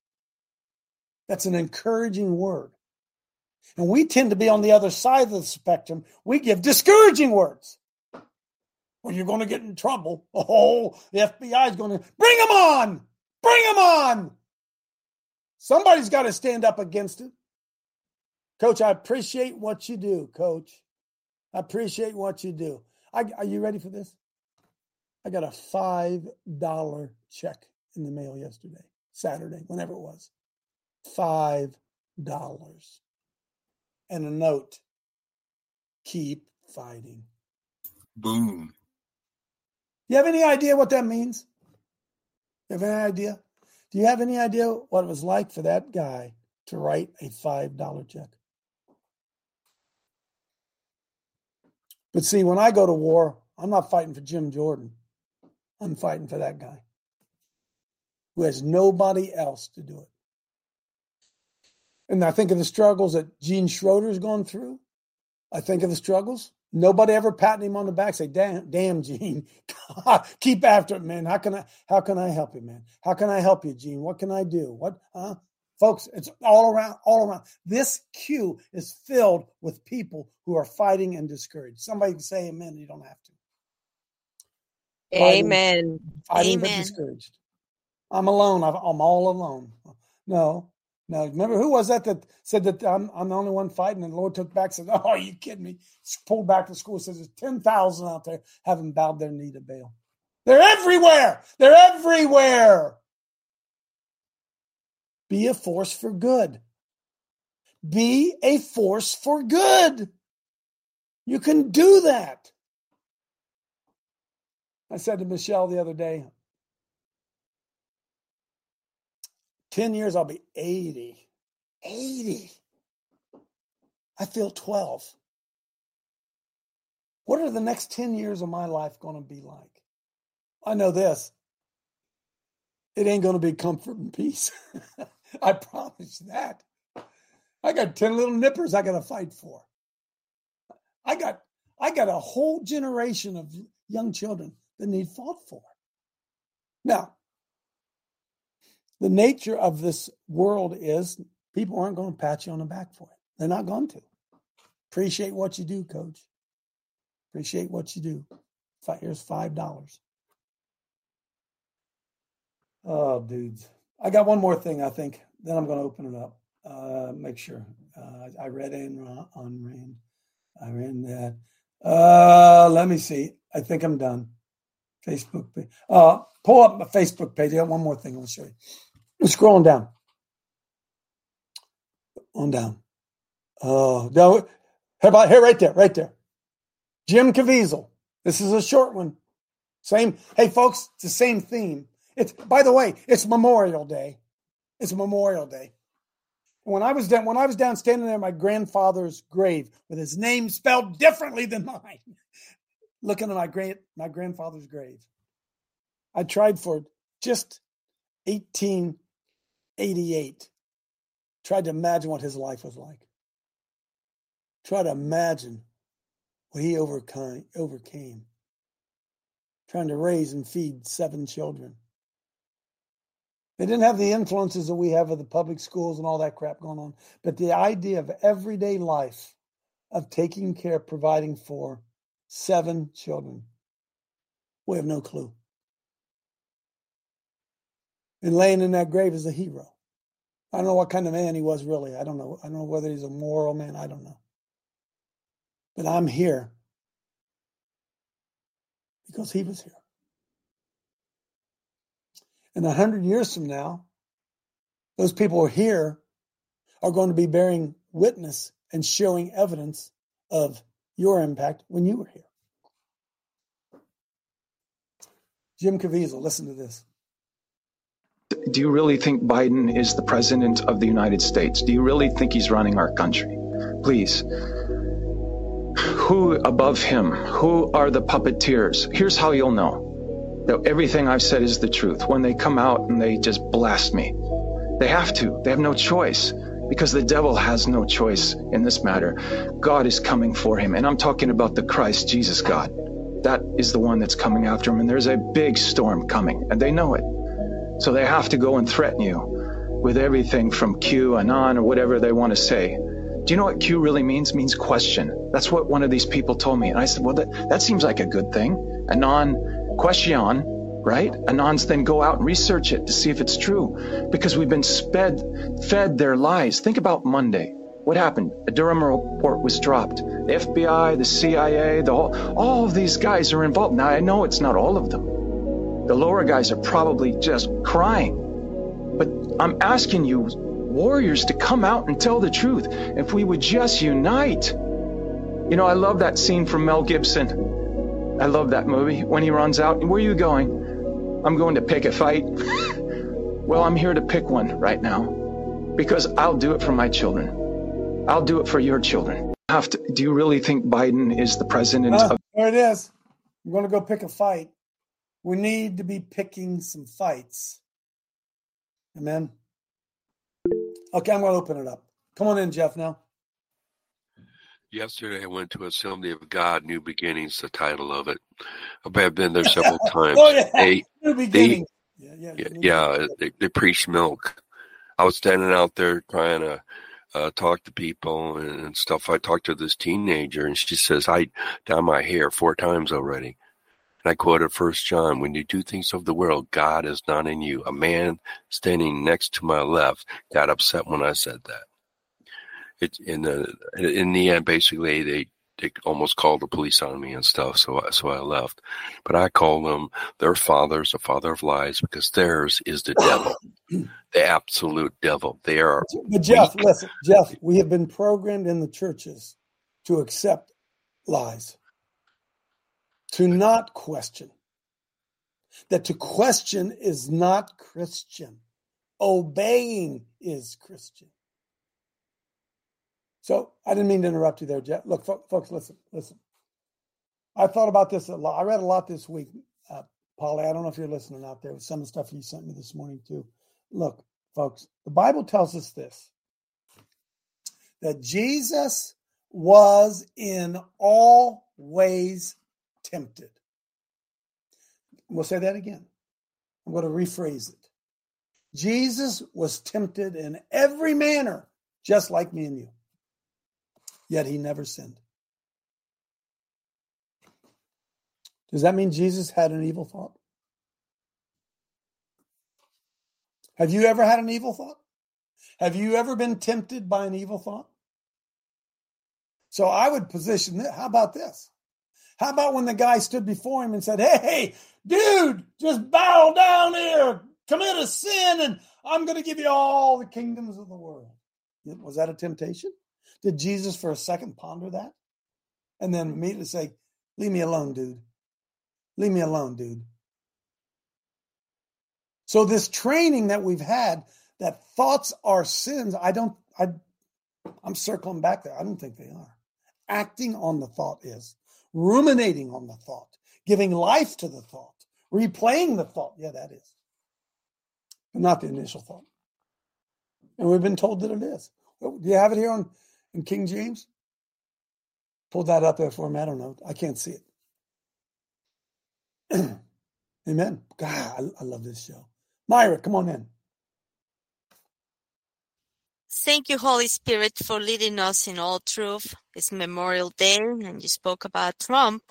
That's an encouraging word. And we tend to be on the other side of the spectrum. We give discouraging words. Well, you're going to get in trouble. Oh, the FBI is going to bring them on. Bring them on. Somebody's got to stand up against it. Coach, I appreciate what you do, coach. I appreciate what you do. I, are you ready for this? I got a $5 check in the mail yesterday, Saturday, whenever it was. $5. And a note keep fighting. Boom. You have any idea what that means? You have any idea? Do you have any idea what it was like for that guy to write a $5 check? But see, when I go to war, I'm not fighting for Jim Jordan. I'm fighting for that guy who has nobody else to do it. And I think of the struggles that Gene Schroeder's gone through. I think of the struggles. Nobody ever patting him on the back, say, "Damn, damn, Gene, keep after it, man. How can I? How can I help you, man? How can I help you, Gene? What can I do? What, huh? Folks, it's all around, all around. This queue is filled with people who are fighting and discouraged. Somebody can say amen. You don't have to. Fighting, Amen. fighting but Amen. discouraged. I'm alone. I've, I'm all alone. No, no. Remember who was that that said that I'm, I'm the only one fighting? And the Lord took back said, "Oh, are you kidding me?" Pulled back to school. Says there's ten thousand out there haven't bowed their knee to Baal. They're everywhere. They're everywhere. Be a force for good. Be a force for good. You can do that. I said to Michelle the other day, 10 years, I'll be 80. 80. I feel 12. What are the next 10 years of my life going to be like? I know this. It ain't going to be comfort and peace. I promise you that. I got 10 little nippers I got to fight for. I got I got a whole generation of young children that need fought for. Now, the nature of this world is people aren't going to pat you on the back for it. They're not going to. Appreciate what you do, coach. Appreciate what you do. Here's five dollars. Oh, dudes. I got one more thing, I think. Then I'm going to open it up. Uh, make sure. Uh, I read Ayn on Rand. I read that. Uh, let me see. I think I'm done. Facebook page. Uh, pull up my Facebook page. I got one more thing I'll show you. I'm scrolling down. On down. Oh, no. How about here, right there, right there. Jim Caviezel. This is a short one. Same. Hey, folks, it's the same theme. It's by the way, it's Memorial Day. It's Memorial Day. When I was down, when I was down standing there my grandfather's grave with his name spelled differently than mine, looking at my grand my grandfather's grave, I tried for just 1888. Tried to imagine what his life was like. Try to imagine what he overcame, overcame. Trying to raise and feed seven children. They didn't have the influences that we have of the public schools and all that crap going on. But the idea of everyday life, of taking care, providing for seven children, we have no clue. And laying in that grave is a hero. I don't know what kind of man he was really. I don't know. I don't know whether he's a moral man. I don't know. But I'm here because he was here. And a hundred years from now, those people who are here are going to be bearing witness and showing evidence of your impact when you were here. Jim Caviezel, listen to this. Do you really think Biden is the president of the United States? Do you really think he's running our country? Please. Who above him? Who are the puppeteers? Here's how you'll know that everything I've said is the truth. When they come out and they just blast me, they have to. They have no choice because the devil has no choice in this matter. God is coming for him. And I'm talking about the Christ Jesus God. That is the one that's coming after him. And there's a big storm coming, and they know it. So they have to go and threaten you with everything from QAnon or whatever they want to say. Do you know what Q really means? Means question. That's what one of these people told me. And I said, well, that, that seems like a good thing. Anon, question, right? Anons then go out and research it to see if it's true because we've been sped, fed their lies. Think about Monday. What happened? A Durham report was dropped. The FBI, the CIA, the whole, all of these guys are involved. Now, I know it's not all of them. The lower guys are probably just crying. But I'm asking you, warriors, to come out and tell the truth. If we would just unite. You know, I love that scene from Mel Gibson. I love that movie. When he runs out, where are you going? I'm going to pick a fight. well, I'm here to pick one right now because I'll do it for my children. I'll do it for your children. Have to, do you really think Biden is the president? Uh, of- there it is. I'm going to go pick a fight. We need to be picking some fights. Amen. Okay, I'm going to open it up. Come on in, Jeff, now. Yesterday, I went to Assembly of God, New Beginnings, the title of it. I've been there several times. oh, yeah. They, New they, beginnings. yeah, yeah, yeah, yeah they, they preach milk. I was standing out there trying to uh, talk to people and, and stuff. I talked to this teenager, and she says, "I dye my hair four times already." And I quoted First John: "When you do things of the world, God is not in you." A man standing next to my left got upset when I said that. It in the in the end, basically, they they almost called the police on me and stuff. So I, so I left. But I call them their father's the father of lies because theirs is the devil, the absolute devil. They are. But Jeff, weak. listen, Jeff, we have been programmed in the churches to accept lies, to not question. That to question is not Christian. Obeying is Christian. So I didn't mean to interrupt you there, Jeff. Look, folks, listen, listen. I thought about this a lot. I read a lot this week, uh, Polly. I don't know if you're listening out there with some of the stuff you sent me this morning too. Look, folks, the Bible tells us this: that Jesus was in all ways tempted. We'll say that again. I'm going to rephrase it. Jesus was tempted in every manner, just like me and you yet he never sinned. Does that mean Jesus had an evil thought? Have you ever had an evil thought? Have you ever been tempted by an evil thought? So I would position it. How about this? How about when the guy stood before him and said, Hey, dude, just bow down here, commit a sin, and I'm going to give you all the kingdoms of the world? Was that a temptation? Did Jesus for a second ponder that? And then mm-hmm. immediately say, Leave me alone, dude. Leave me alone, dude. So this training that we've had that thoughts are sins, I don't I I'm circling back there. I don't think they are. Acting on the thought is ruminating on the thought, giving life to the thought, replaying the thought. Yeah, that is. But not the initial thought. And we've been told that it is. Do you have it here on in King James? Pull that up there for me. I don't know. I can't see it. Amen. God, I, I love this show. Myra, come on in. Thank you, Holy Spirit, for leading us in all truth. It's Memorial Day, and you spoke about Trump.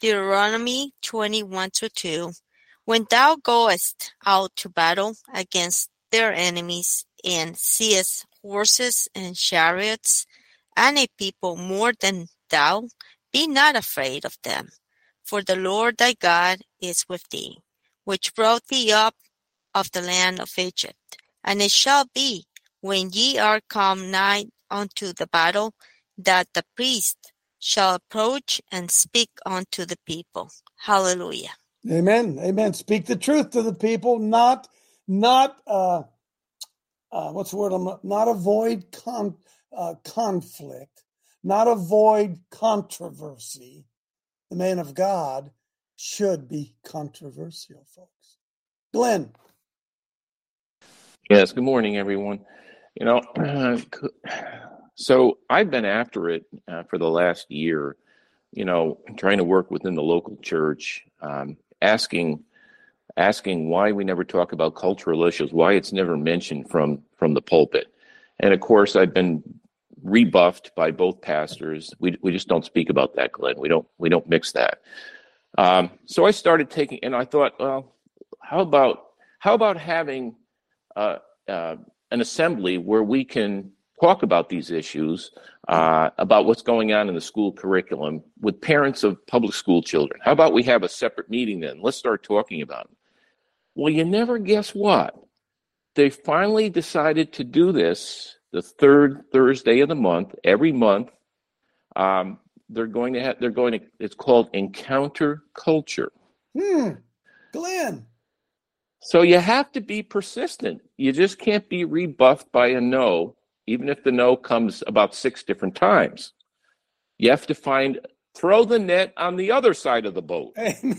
Deuteronomy 21 to 2. When thou goest out to battle against their enemies, and seest horses and chariots, and a people more than thou, be not afraid of them. For the Lord thy God is with thee, which brought thee up of the land of Egypt. And it shall be, when ye are come nigh unto the battle, that the priest shall approach and speak unto the people. Hallelujah. Amen. Amen. Speak the truth to the people, not not uh, uh what's the word? I'm not, avoid con, uh, conflict, not avoid controversy. The man of God should be controversial, folks. Glenn. Yes, good morning, everyone. You know, so I've been after it uh, for the last year, you know, trying to work within the local church, um, asking asking why we never talk about cultural issues, why it's never mentioned from from the pulpit. And of course, I've been rebuffed by both pastors. We we just don't speak about that, Glenn. We don't we don't mix that. Um, so I started taking, and I thought, well, how about how about having uh, uh, an assembly where we can talk about these issues, uh, about what's going on in the school curriculum with parents of public school children. How about we have a separate meeting then? Let's start talking about it. Well, you never guess what? They finally decided to do this the third Thursday of the month, every month. Um, they're going to have, they're going to, it's called Encounter Culture. Hmm. Glenn. So you have to be persistent. You just can't be rebuffed by a no even if the no comes about six different times. You have to find, throw the net on the other side of the boat. Amen.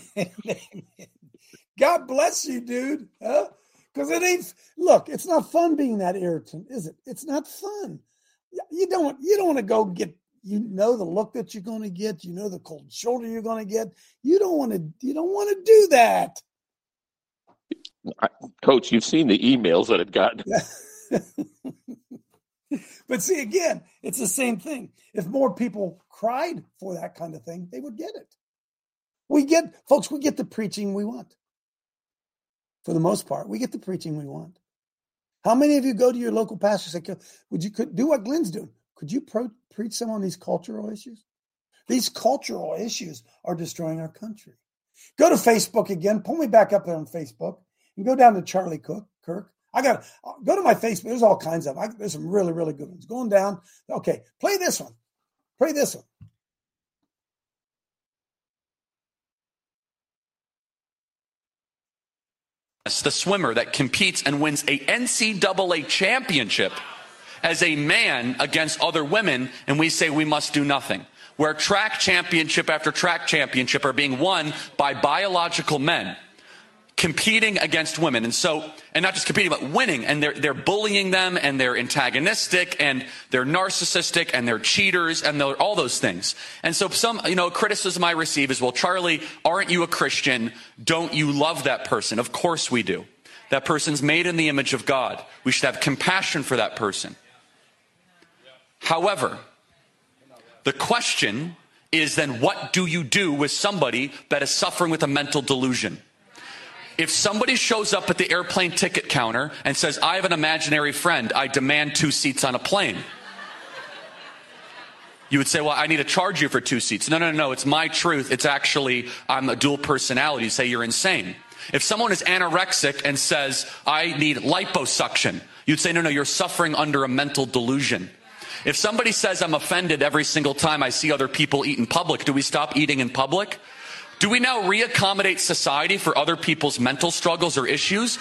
God bless you, dude. Huh? Because it ain't. Look, it's not fun being that irritant, is it? It's not fun. You don't. You don't want to go get. You know the look that you're going to get. You know the cold shoulder you're going to get. You don't want to. You don't want to do that. Coach, you've seen the emails that I've gotten. but see, again, it's the same thing. If more people cried for that kind of thing, they would get it. We get, folks, we get the preaching we want. For the most part, we get the preaching we want. How many of you go to your local pastor and say, would you could do what Glenn's doing? Could you pro- preach some on these cultural issues? These cultural issues are destroying our country. Go to Facebook again. Pull me back up there on Facebook and go down to Charlie Cook, Kirk. I got go to my Facebook. There's all kinds of. I, there's some really really good ones going down. Okay, play this one. Play this one. The swimmer that competes and wins a NCAA championship as a man against other women, and we say we must do nothing. Where track championship after track championship are being won by biological men competing against women. And so, and not just competing, but winning. And they're, they're bullying them and they're antagonistic and they're narcissistic and they're cheaters and they're all those things. And so some, you know, criticism I receive is, well, Charlie, aren't you a Christian? Don't you love that person? Of course we do. That person's made in the image of God. We should have compassion for that person. However, the question is then what do you do with somebody that is suffering with a mental delusion? If somebody shows up at the airplane ticket counter and says, I have an imaginary friend, I demand two seats on a plane. You would say, Well, I need to charge you for two seats. No, no, no, it's my truth. It's actually, I'm a dual personality. You say you're insane. If someone is anorexic and says, I need liposuction, you'd say, No, no, you're suffering under a mental delusion. If somebody says, I'm offended every single time I see other people eat in public, do we stop eating in public? Do we now reaccommodate society for other people's mental struggles or issues?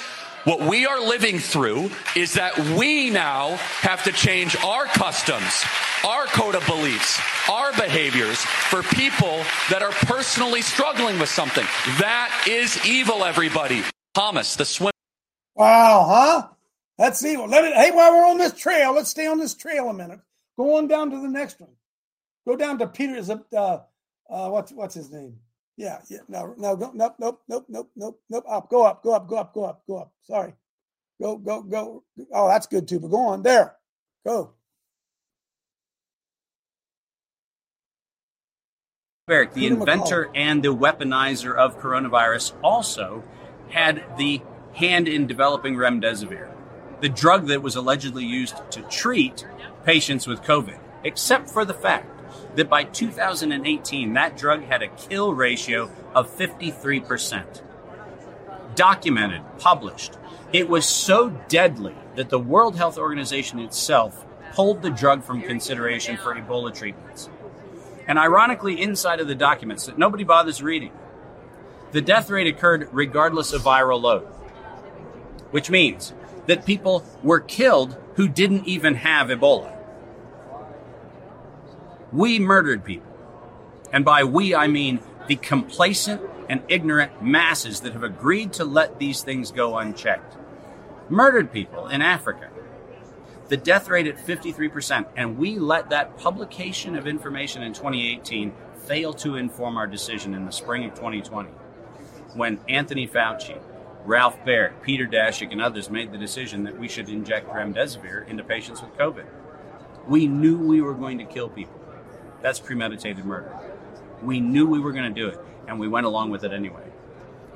What we are living through is that we now have to change our customs, our code of beliefs, our behaviors for people that are personally struggling with something. That is evil, everybody. Thomas, the swim. Wow, huh? That's evil. Let it. Hey, while we're on this trail, let's stay on this trail a minute. Go on down to the next one. Go down to Peter. Is uh, uh, what's what's his name? Yeah, yeah. No, no, go, nope, nope, nope, nope, nope, nope. Up, go up, go up, go up, go up, go up. Sorry. Go, go, go. Oh, that's good too. But go on there. Go. Eric, the inventor and the weaponizer of coronavirus, also had the hand in developing remdesivir, the drug that was allegedly used to treat patients with COVID, except for the fact that by 2018, that drug had a kill ratio of 53%. Documented, published. It was so deadly that the World Health Organization itself pulled the drug from consideration for Ebola treatments. And ironically, inside of the documents that nobody bothers reading, the death rate occurred regardless of viral load, which means that people were killed who didn't even have Ebola. We murdered people. And by we, I mean the complacent and ignorant masses that have agreed to let these things go unchecked. Murdered people in Africa. The death rate at 53%, and we let that publication of information in 2018 fail to inform our decision in the spring of 2020 when Anthony Fauci, Ralph Baric, Peter Daszak, and others made the decision that we should inject remdesivir into patients with COVID. We knew we were going to kill people. That's premeditated murder. We knew we were going to do it, and we went along with it anyway.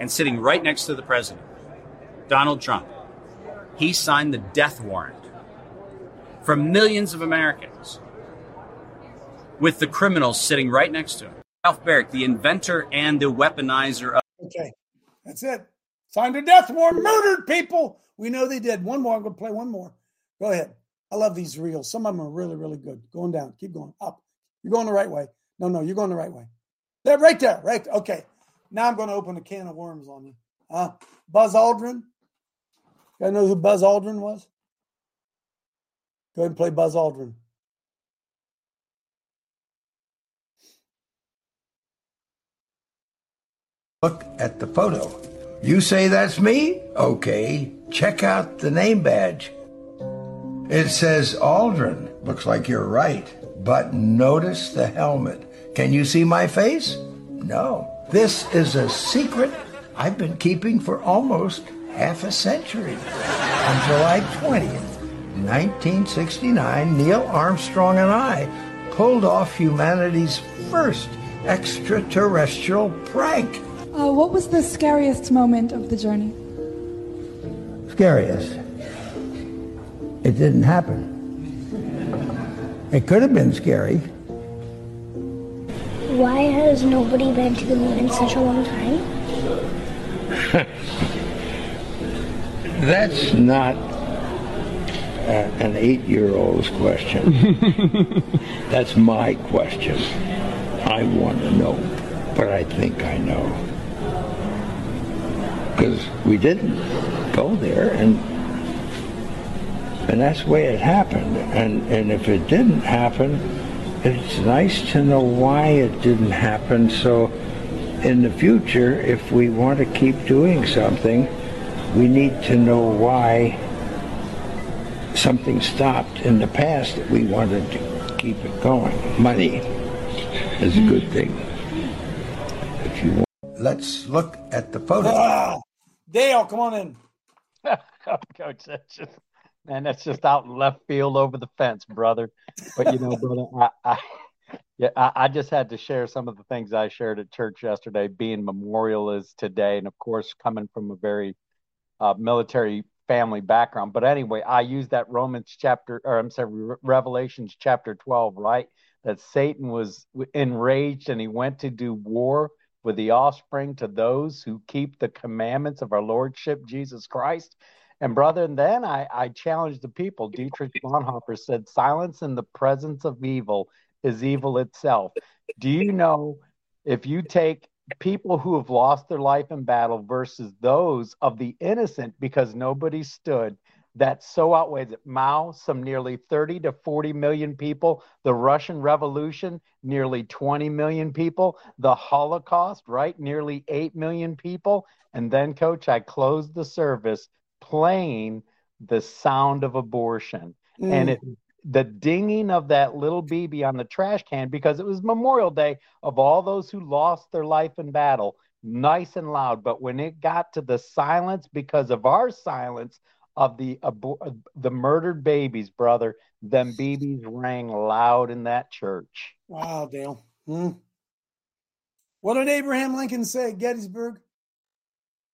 And sitting right next to the president, Donald Trump, he signed the death warrant for millions of Americans with the criminals sitting right next to him. Ralph Baric, the inventor and the weaponizer of. Okay, that's it. Signed a death warrant, murdered people. We know they did. One more. I'm going to play one more. Go ahead. I love these reels. Some of them are really, really good. Going down. Keep going up. You're going the right way. No, no, you're going the right way. There, right there. Right. Okay. Now I'm going to open a can of worms on you. Uh, Buzz Aldrin. You guys know who Buzz Aldrin was? Go ahead and play Buzz Aldrin. Look at the photo. You say that's me? Okay. Check out the name badge. It says Aldrin. Looks like you're right. But notice the helmet. Can you see my face? No. This is a secret I've been keeping for almost half a century. On July 20th, 1969, Neil Armstrong and I pulled off humanity's first extraterrestrial prank. Uh, what was the scariest moment of the journey? Scariest. It didn't happen. It could have been scary. Why has nobody been to the moon in such a long time? That's not uh, an eight year old's question. That's my question. I want to know, but I think I know. Because we didn't go there, and and that's the way it happened. And, and if it didn't happen, it's nice to know why it didn't happen. So in the future, if we want to keep doing something, we need to know why something stopped in the past that we wanted to keep it going. Money is a good thing. If you want. Let's look at the photo. Ah, Dale, come on in. Coach, that's just man, that's just out in left field over the fence, brother. But you know, brother, I, I yeah, I, I, just had to share some of the things I shared at church yesterday. Being Memorial is today, and of course, coming from a very uh, military family background. But anyway, I use that Romans chapter, or I'm sorry, Revelations chapter 12, right? That Satan was enraged and he went to do war with the offspring to those who keep the commandments of our Lordship Jesus Christ. And brother, and then I, I challenged the people. Dietrich Bonhoeffer said, silence in the presence of evil is evil itself. Do you know if you take people who have lost their life in battle versus those of the innocent because nobody stood, that so outweighs it. Mao, some nearly 30 to 40 million people. The Russian Revolution, nearly 20 million people. The Holocaust, right? Nearly 8 million people. And then, coach, I closed the service playing the sound of abortion. Mm. And it the dinging of that little BB on the trash can because it was Memorial Day of all those who lost their life in battle, nice and loud. But when it got to the silence because of our silence of the abor- the murdered babies, brother, them BBs rang loud in that church. Wow, Dale. Hmm. What did Abraham Lincoln say at Gettysburg?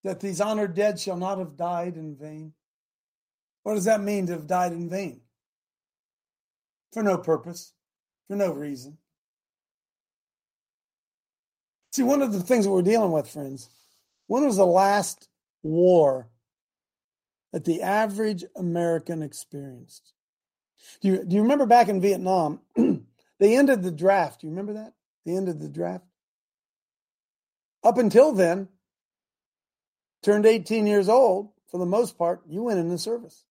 That these honored dead shall not have died in vain. What does that mean to have died in vain? for no purpose, for no reason. See, one of the things that we're dealing with, friends, when was the last war that the average American experienced? Do you, do you remember back in Vietnam, they ended the draft? Do you remember that? They ended the draft. Up until then, turned 18 years old, for the most part, you went in the service.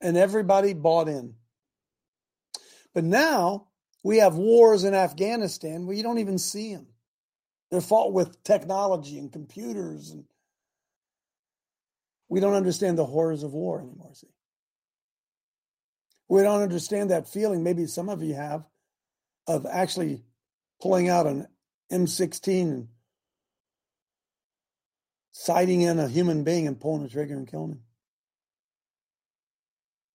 And everybody bought in. But now we have wars in Afghanistan where you don't even see them. They're fought with technology and computers, and we don't understand the horrors of war anymore. See, we don't understand that feeling. Maybe some of you have of actually pulling out an M16 and sighting in a human being and pulling the trigger and killing him.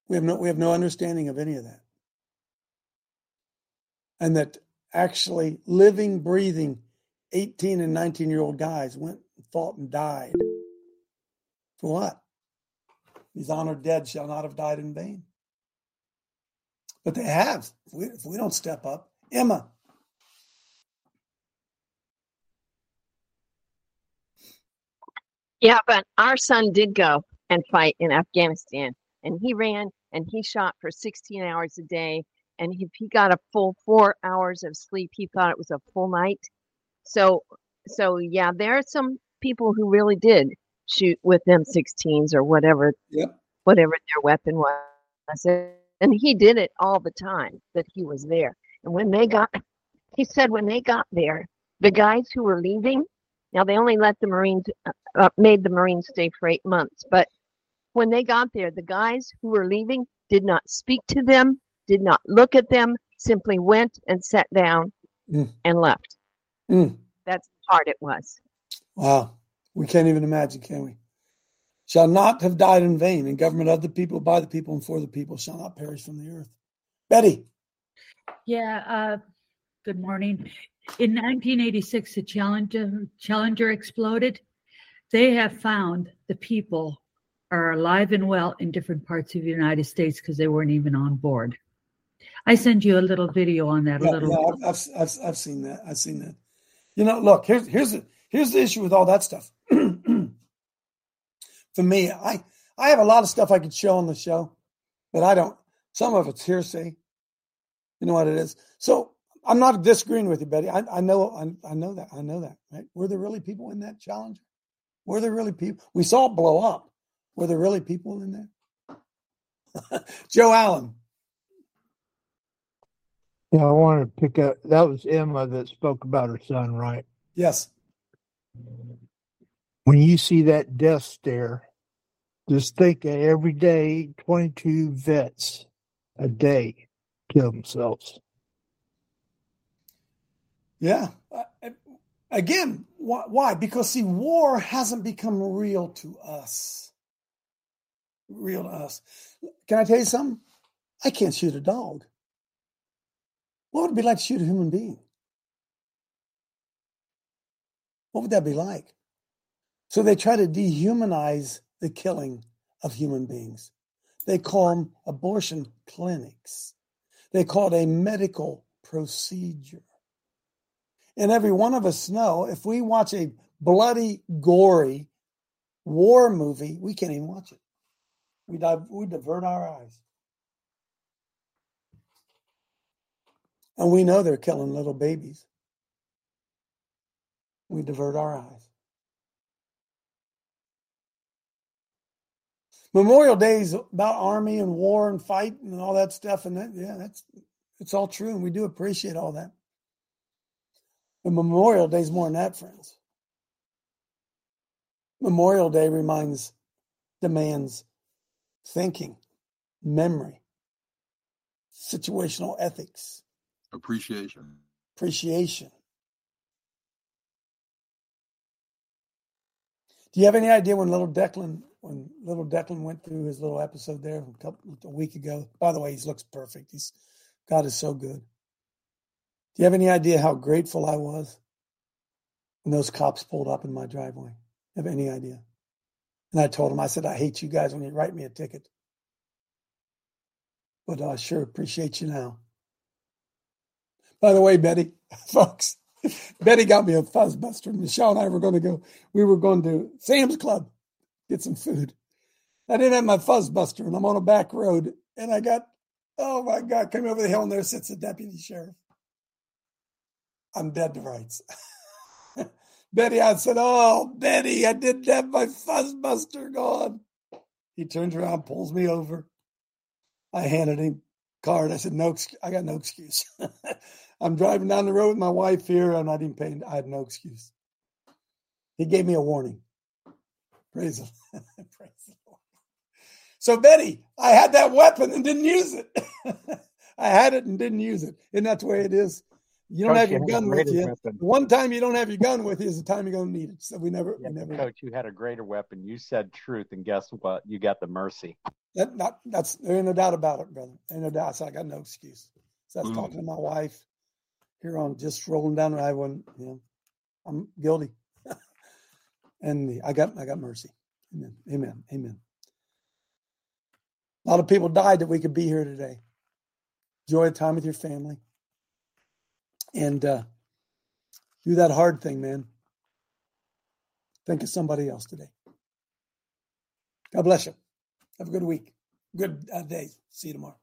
We have no we have no understanding of any of that and that actually living, breathing 18 and 19 year old guys went and fought and died. For what? These honored dead shall not have died in vain. But they have. If we, if we don't step up, Emma. Yeah, but our son did go and fight in Afghanistan, and he ran and he shot for 16 hours a day. And if he got a full four hours of sleep, he thought it was a full night. So, so yeah, there are some people who really did shoot with M16s or whatever, yep. whatever their weapon was, and he did it all the time that he was there. And when they got, he said when they got there, the guys who were leaving, now they only let the Marines, uh, uh made the Marines stay for eight months, but when they got there, the guys who were leaving did not speak to them, did not look at them, simply went and sat down mm. and left. Mm. That's how hard it was. Wow. We can't even imagine, can we? Shall not have died in vain, and government of the people, by the people, and for the people shall not perish from the earth. Betty. Yeah, uh, good morning. In 1986, the Challenger, Challenger exploded. They have found the people are alive and well in different parts of the United States because they weren't even on board. I send you a little video on that. Yeah, a little. Yeah, I've, I've, I've, I've seen that. I've seen that. You know, look here's here's the here's the issue with all that stuff. For me, I I have a lot of stuff I could show on the show, but I don't. Some of it's hearsay. You know what it is. So I'm not disagreeing with you, Betty. I, I know I, I know that I know that. Right? Were there really people in that challenge? Were there really people? We saw it blow up. Were there really people in there? Joe Allen. Yeah, I want to pick up. That was Emma that spoke about her son, right? Yes. When you see that death stare, just think of every day 22 vets a day kill themselves. Yeah. Uh, again, why, why? Because, see, war hasn't become real to us real to us. Can I tell you something? I can't shoot a dog. What would it be like to shoot a human being? What would that be like? So they try to dehumanize the killing of human beings. They call them abortion clinics. They call it a medical procedure. And every one of us know if we watch a bloody, gory war movie, we can't even watch it. We, di- we divert our eyes. And we know they're killing little babies. We divert our eyes. Memorial Day is about army and war and fight and all that stuff. And that, yeah, that's it's all true. And we do appreciate all that. But Memorial Day is more than that, friends. Memorial Day reminds, demands thinking, memory, situational ethics, appreciation. Appreciation. Do you have any idea when little Declan when little Declan went through his little episode there a couple a week ago? By the way, he looks perfect. He's God is so good. Do you have any idea how grateful I was when those cops pulled up in my driveway? Have any idea? And I told them, I said, I hate you guys when you write me a ticket. But I sure appreciate you now. By the way, Betty, folks, Betty got me a fuzzbuster. Michelle and I were going to go, we were going to Sam's Club, get some food. I didn't have my fuzzbuster and I'm on a back road and I got, oh my God, coming over the hill and there sits the deputy sheriff. I'm dead to rights. Betty, I said, Oh, Betty, I didn't have my fuzzbuster gone. He turns around, pulls me over. I handed him card. I said, No, I got no excuse. I'm driving down the road with my wife here I'm not even paying. I had no excuse. He gave me a warning. Praise the, Praise the Lord. So, Betty, I had that weapon and didn't use it. I had it and didn't use it. Isn't that the way it is? You don't Coach, have your you gun with you. Weapon. One time you don't have your gun with you is the time you're going to need it. So we never, yeah, we never. Coach, you had a greater weapon. You said truth, and guess what? You got the mercy. That, not, that's there ain't no doubt about it, brother. Ain't no doubt. So I got no excuse. So that's Mm. talking to my wife. here on just rolling down the highway. You know, I'm guilty, and I got I got mercy. Amen. Amen. Amen. A lot of people died that we could be here today. Enjoy the time with your family, and uh, do that hard thing, man. Think of somebody else today. God bless you. Have a good week. Good uh, day. See you tomorrow.